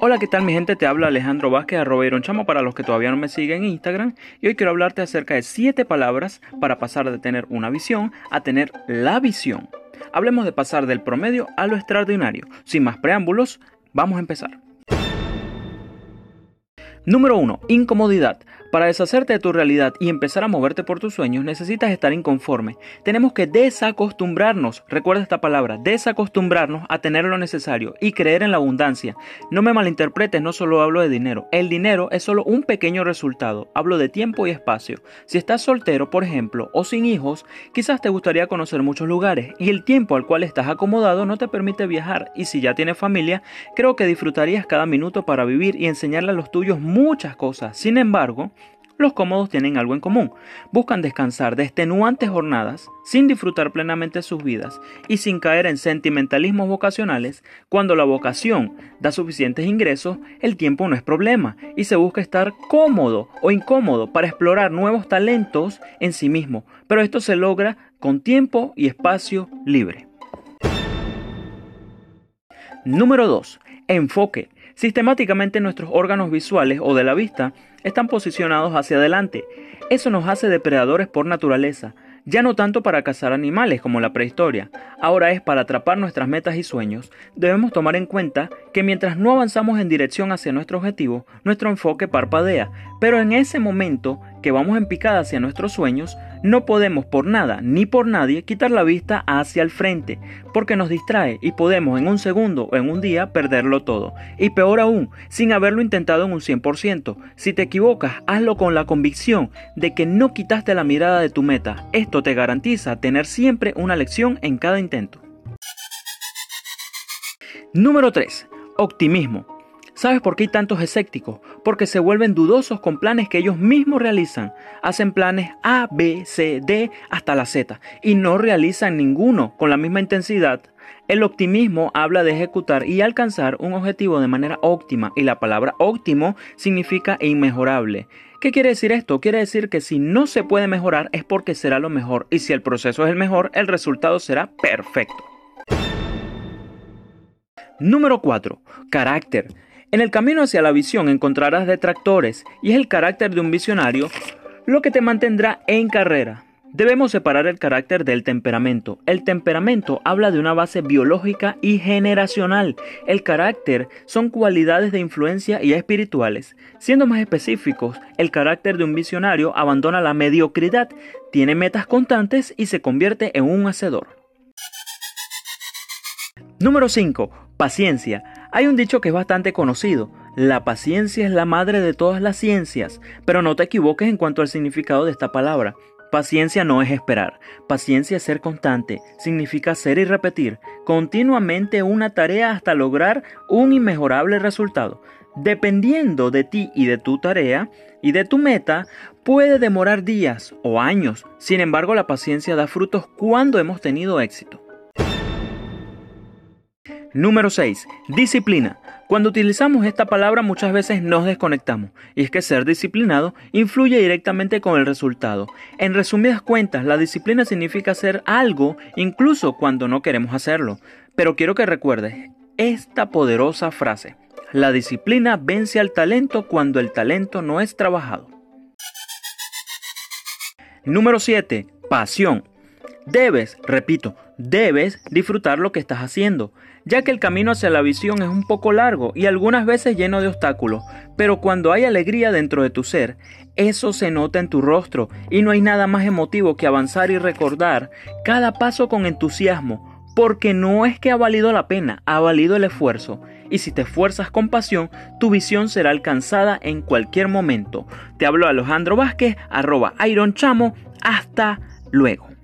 Hola, ¿qué tal mi gente? Te habla Alejandro Vázquez, arroba Chamo para los que todavía no me siguen en Instagram. Y hoy quiero hablarte acerca de 7 palabras para pasar de tener una visión a tener la visión. Hablemos de pasar del promedio a lo extraordinario. Sin más preámbulos, vamos a empezar. Número 1. Incomodidad. Para deshacerte de tu realidad y empezar a moverte por tus sueños necesitas estar inconforme. Tenemos que desacostumbrarnos, recuerda esta palabra, desacostumbrarnos a tener lo necesario y creer en la abundancia. No me malinterpretes, no solo hablo de dinero. El dinero es solo un pequeño resultado, hablo de tiempo y espacio. Si estás soltero, por ejemplo, o sin hijos, quizás te gustaría conocer muchos lugares y el tiempo al cual estás acomodado no te permite viajar y si ya tienes familia, creo que disfrutarías cada minuto para vivir y enseñarle a los tuyos muchas cosas. Sin embargo, los cómodos tienen algo en común. Buscan descansar de extenuantes jornadas sin disfrutar plenamente sus vidas y sin caer en sentimentalismos vocacionales. Cuando la vocación da suficientes ingresos, el tiempo no es problema y se busca estar cómodo o incómodo para explorar nuevos talentos en sí mismo. Pero esto se logra con tiempo y espacio libre. Número 2. Enfoque. Sistemáticamente nuestros órganos visuales o de la vista están posicionados hacia adelante. Eso nos hace depredadores por naturaleza, ya no tanto para cazar animales como la prehistoria, ahora es para atrapar nuestras metas y sueños. Debemos tomar en cuenta que mientras no avanzamos en dirección hacia nuestro objetivo, nuestro enfoque parpadea, pero en ese momento que vamos en picada hacia nuestros sueños, no podemos por nada ni por nadie quitar la vista hacia el frente, porque nos distrae y podemos en un segundo o en un día perderlo todo. Y peor aún, sin haberlo intentado en un 100%. Si te equivocas, hazlo con la convicción de que no quitaste la mirada de tu meta. Esto te garantiza tener siempre una lección en cada intento. Número 3. Optimismo. ¿Sabes por qué hay tantos escépticos? Porque se vuelven dudosos con planes que ellos mismos realizan. Hacen planes A, B, C, D hasta la Z y no realizan ninguno con la misma intensidad. El optimismo habla de ejecutar y alcanzar un objetivo de manera óptima y la palabra óptimo significa inmejorable. ¿Qué quiere decir esto? Quiere decir que si no se puede mejorar es porque será lo mejor y si el proceso es el mejor, el resultado será perfecto. Número 4. Carácter. En el camino hacia la visión encontrarás detractores y es el carácter de un visionario lo que te mantendrá en carrera. Debemos separar el carácter del temperamento. El temperamento habla de una base biológica y generacional. El carácter son cualidades de influencia y espirituales. Siendo más específicos, el carácter de un visionario abandona la mediocridad, tiene metas constantes y se convierte en un hacedor. Número 5. Paciencia. Hay un dicho que es bastante conocido. La paciencia es la madre de todas las ciencias, pero no te equivoques en cuanto al significado de esta palabra. Paciencia no es esperar, paciencia es ser constante, significa hacer y repetir continuamente una tarea hasta lograr un inmejorable resultado. Dependiendo de ti y de tu tarea y de tu meta, puede demorar días o años, sin embargo la paciencia da frutos cuando hemos tenido éxito. Número 6. Disciplina. Cuando utilizamos esta palabra muchas veces nos desconectamos, y es que ser disciplinado influye directamente con el resultado. En resumidas cuentas, la disciplina significa hacer algo incluso cuando no queremos hacerlo. Pero quiero que recuerdes esta poderosa frase. La disciplina vence al talento cuando el talento no es trabajado. Número 7. Pasión. Debes, repito, debes disfrutar lo que estás haciendo, ya que el camino hacia la visión es un poco largo y algunas veces lleno de obstáculos, pero cuando hay alegría dentro de tu ser, eso se nota en tu rostro y no hay nada más emotivo que avanzar y recordar cada paso con entusiasmo, porque no es que ha valido la pena, ha valido el esfuerzo. Y si te esfuerzas con pasión, tu visión será alcanzada en cualquier momento. Te habló Alejandro Vázquez, arroba Iron Chamo. Hasta luego.